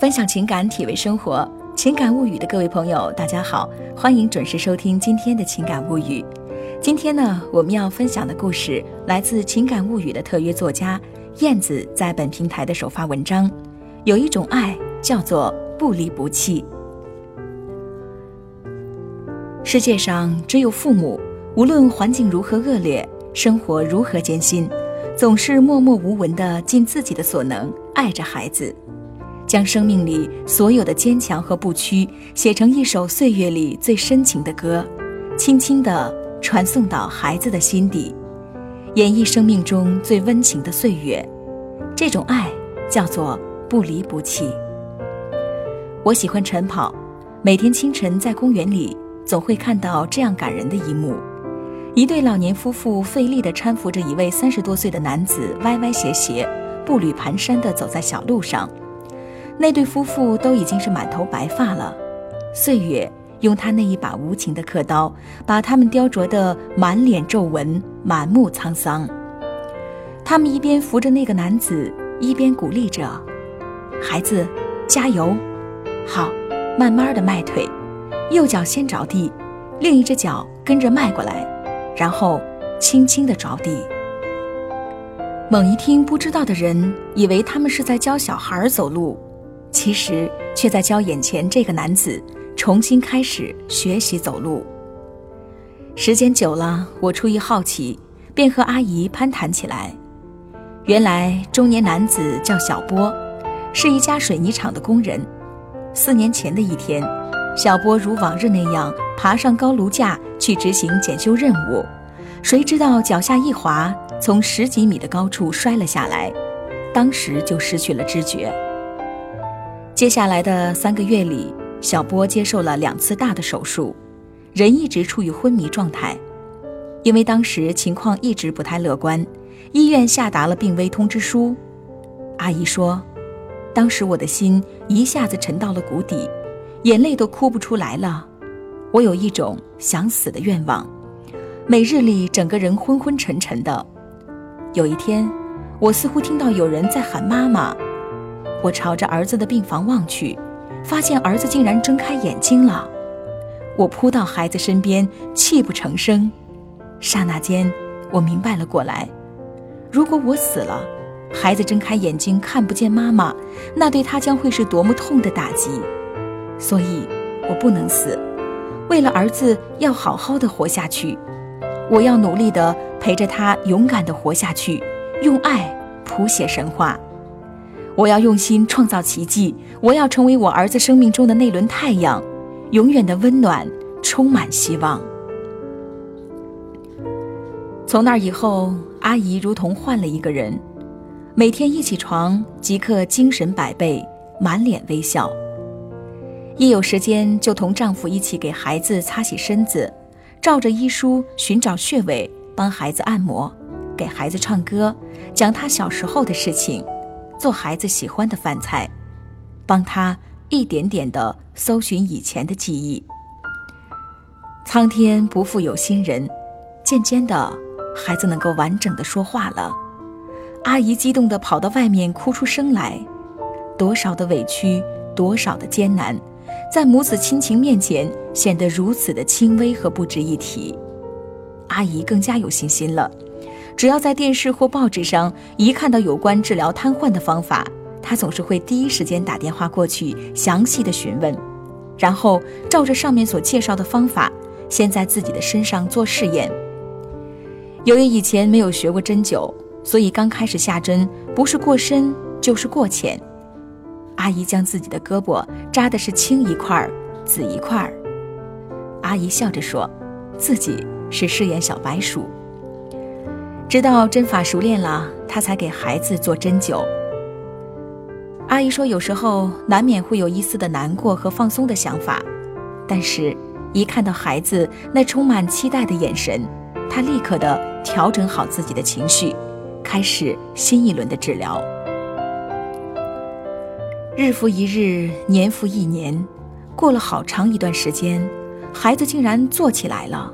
分享情感，体味生活。情感物语的各位朋友，大家好，欢迎准时收听今天的情感物语。今天呢，我们要分享的故事来自情感物语的特约作家燕子在本平台的首发文章。有一种爱叫做不离不弃。世界上只有父母，无论环境如何恶劣，生活如何艰辛，总是默默无闻的尽自己的所能爱着孩子。将生命里所有的坚强和不屈写成一首岁月里最深情的歌，轻轻地传送到孩子的心底，演绎生命中最温情的岁月。这种爱叫做不离不弃。我喜欢晨跑，每天清晨在公园里总会看到这样感人的一幕：一对老年夫妇费力地搀扶着一位三十多岁的男子，歪歪斜斜、步履蹒跚地走在小路上。那对夫妇都已经是满头白发了，岁月用他那一把无情的刻刀，把他们雕琢得满脸皱纹、满目沧桑。他们一边扶着那个男子，一边鼓励着：“孩子，加油！好，慢慢的迈腿，右脚先着地，另一只脚跟着迈过来，然后轻轻的着地。”猛一听，不知道的人以为他们是在教小孩走路。其实却在教眼前这个男子重新开始学习走路。时间久了，我出于好奇，便和阿姨攀谈起来。原来中年男子叫小波，是一家水泥厂的工人。四年前的一天，小波如往日那样爬上高炉架去执行检修任务，谁知道脚下一滑，从十几米的高处摔了下来，当时就失去了知觉。接下来的三个月里，小波接受了两次大的手术，人一直处于昏迷状态。因为当时情况一直不太乐观，医院下达了病危通知书。阿姨说，当时我的心一下子沉到了谷底，眼泪都哭不出来了。我有一种想死的愿望，每日里整个人昏昏沉沉的。有一天，我似乎听到有人在喊妈妈。我朝着儿子的病房望去，发现儿子竟然睁开眼睛了。我扑到孩子身边，泣不成声。刹那间，我明白了过来：如果我死了，孩子睁开眼睛看不见妈妈，那对他将会是多么痛的打击。所以，我不能死。为了儿子，要好好的活下去。我要努力的陪着他，勇敢的活下去，用爱谱写神话。我要用心创造奇迹，我要成为我儿子生命中的那轮太阳，永远的温暖，充满希望。从那以后，阿姨如同换了一个人，每天一起床即刻精神百倍，满脸微笑。一有时间就同丈夫一起给孩子擦洗身子，照着医书寻找穴位，帮孩子按摩，给孩子唱歌，讲他小时候的事情。做孩子喜欢的饭菜，帮他一点点的搜寻以前的记忆。苍天不负有心人，渐渐的，孩子能够完整的说话了。阿姨激动的跑到外面哭出声来。多少的委屈，多少的艰难，在母子亲情面前显得如此的轻微和不值一提。阿姨更加有信心了。只要在电视或报纸上一看到有关治疗瘫痪的方法，他总是会第一时间打电话过去，详细的询问，然后照着上面所介绍的方法，先在自己的身上做试验。由于以前没有学过针灸，所以刚开始下针不是过深就是过浅。阿姨将自己的胳膊扎的是青一块儿，紫一块儿。阿姨笑着说，自己是试验小白鼠。直到针法熟练了，她才给孩子做针灸。阿姨说，有时候难免会有一丝的难过和放松的想法，但是，一看到孩子那充满期待的眼神，她立刻的调整好自己的情绪，开始新一轮的治疗。日复一日，年复一年，过了好长一段时间，孩子竟然坐起来了，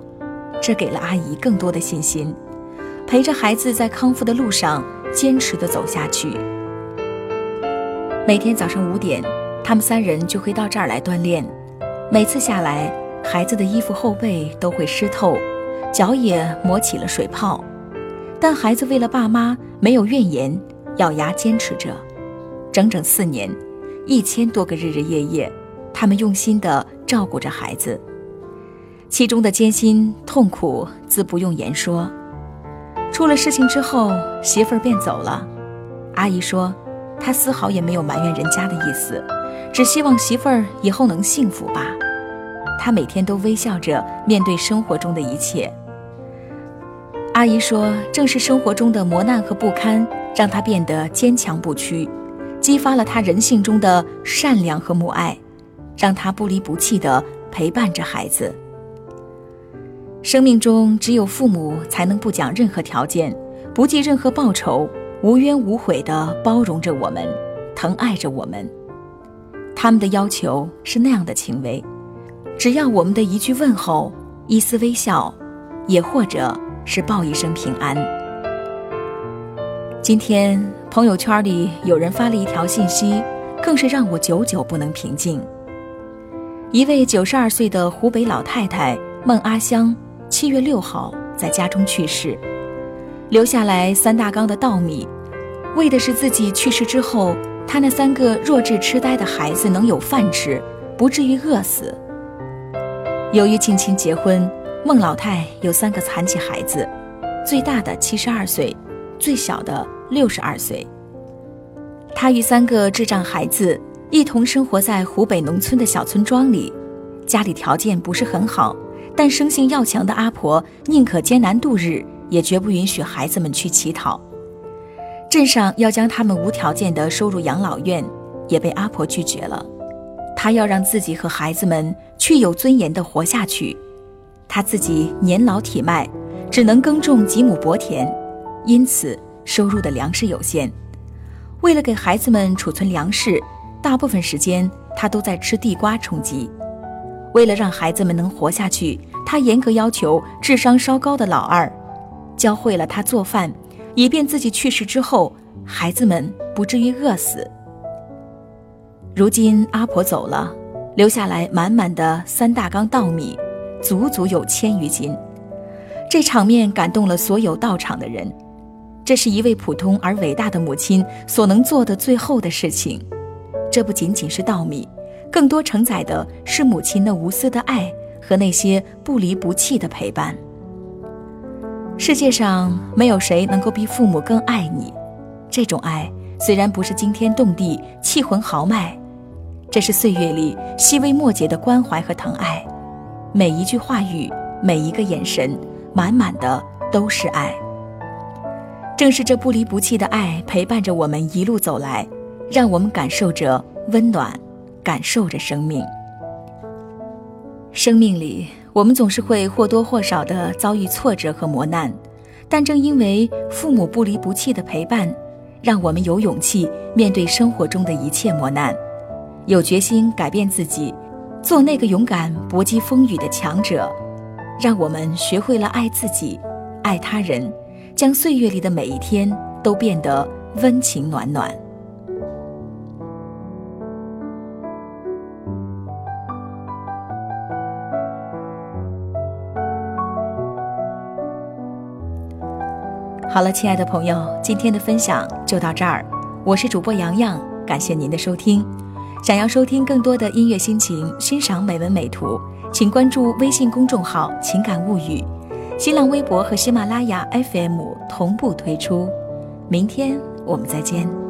这给了阿姨更多的信心。陪着孩子在康复的路上坚持的走下去。每天早上五点，他们三人就会到这儿来锻炼。每次下来，孩子的衣服后背都会湿透，脚也磨起了水泡。但孩子为了爸妈没有怨言，咬牙坚持着，整整四年，一千多个日日夜夜，他们用心地照顾着孩子。其中的艰辛痛苦自不用言说。出了事情之后，媳妇儿便走了。阿姨说，她丝毫也没有埋怨人家的意思，只希望媳妇儿以后能幸福吧。她每天都微笑着面对生活中的一切。阿姨说，正是生活中的磨难和不堪，让她变得坚强不屈，激发了他人性中的善良和母爱，让他不离不弃地陪伴着孩子。生命中只有父母才能不讲任何条件，不计任何报酬，无怨无悔地包容着我们，疼爱着我们。他们的要求是那样的轻微，只要我们的一句问候、一丝微笑，也或者是报一声平安。今天朋友圈里有人发了一条信息，更是让我久久不能平静。一位九十二岁的湖北老太太孟阿香。七月六号在家中去世，留下来三大缸的稻米，为的是自己去世之后，他那三个弱智痴呆的孩子能有饭吃，不至于饿死。由于近亲结婚，孟老太有三个残疾孩子，最大的七十二岁，最小的六十二岁。他与三个智障孩子一同生活在湖北农村的小村庄里，家里条件不是很好。但生性要强的阿婆宁可艰难度日，也绝不允许孩子们去乞讨。镇上要将他们无条件的收入养老院，也被阿婆拒绝了。她要让自己和孩子们去有尊严的活下去。她自己年老体迈，只能耕种几亩薄田，因此收入的粮食有限。为了给孩子们储存粮食，大部分时间他都在吃地瓜充饥。为了让孩子们能活下去，他严格要求智商稍高的老二，教会了他做饭，以便自己去世之后，孩子们不至于饿死。如今阿婆走了，留下来满满的三大缸稻米，足足有千余斤。这场面感动了所有到场的人。这是一位普通而伟大的母亲所能做的最后的事情。这不仅仅是稻米。更多承载的是母亲那无私的爱和那些不离不弃的陪伴。世界上没有谁能够比父母更爱你，这种爱虽然不是惊天动地、气魂豪迈，这是岁月里细微末节的关怀和疼爱。每一句话语，每一个眼神，满满的都是爱。正是这不离不弃的爱陪伴着我们一路走来，让我们感受着温暖。感受着生命。生命里，我们总是会或多或少的遭遇挫折和磨难，但正因为父母不离不弃的陪伴，让我们有勇气面对生活中的一切磨难，有决心改变自己，做那个勇敢搏击风雨的强者，让我们学会了爱自己，爱他人，将岁月里的每一天都变得温情暖暖。好了，亲爱的朋友，今天的分享就到这儿。我是主播洋洋，感谢您的收听。想要收听更多的音乐心情，欣赏美文美图，请关注微信公众号“情感物语”，新浪微博和喜马拉雅 FM 同步推出。明天我们再见。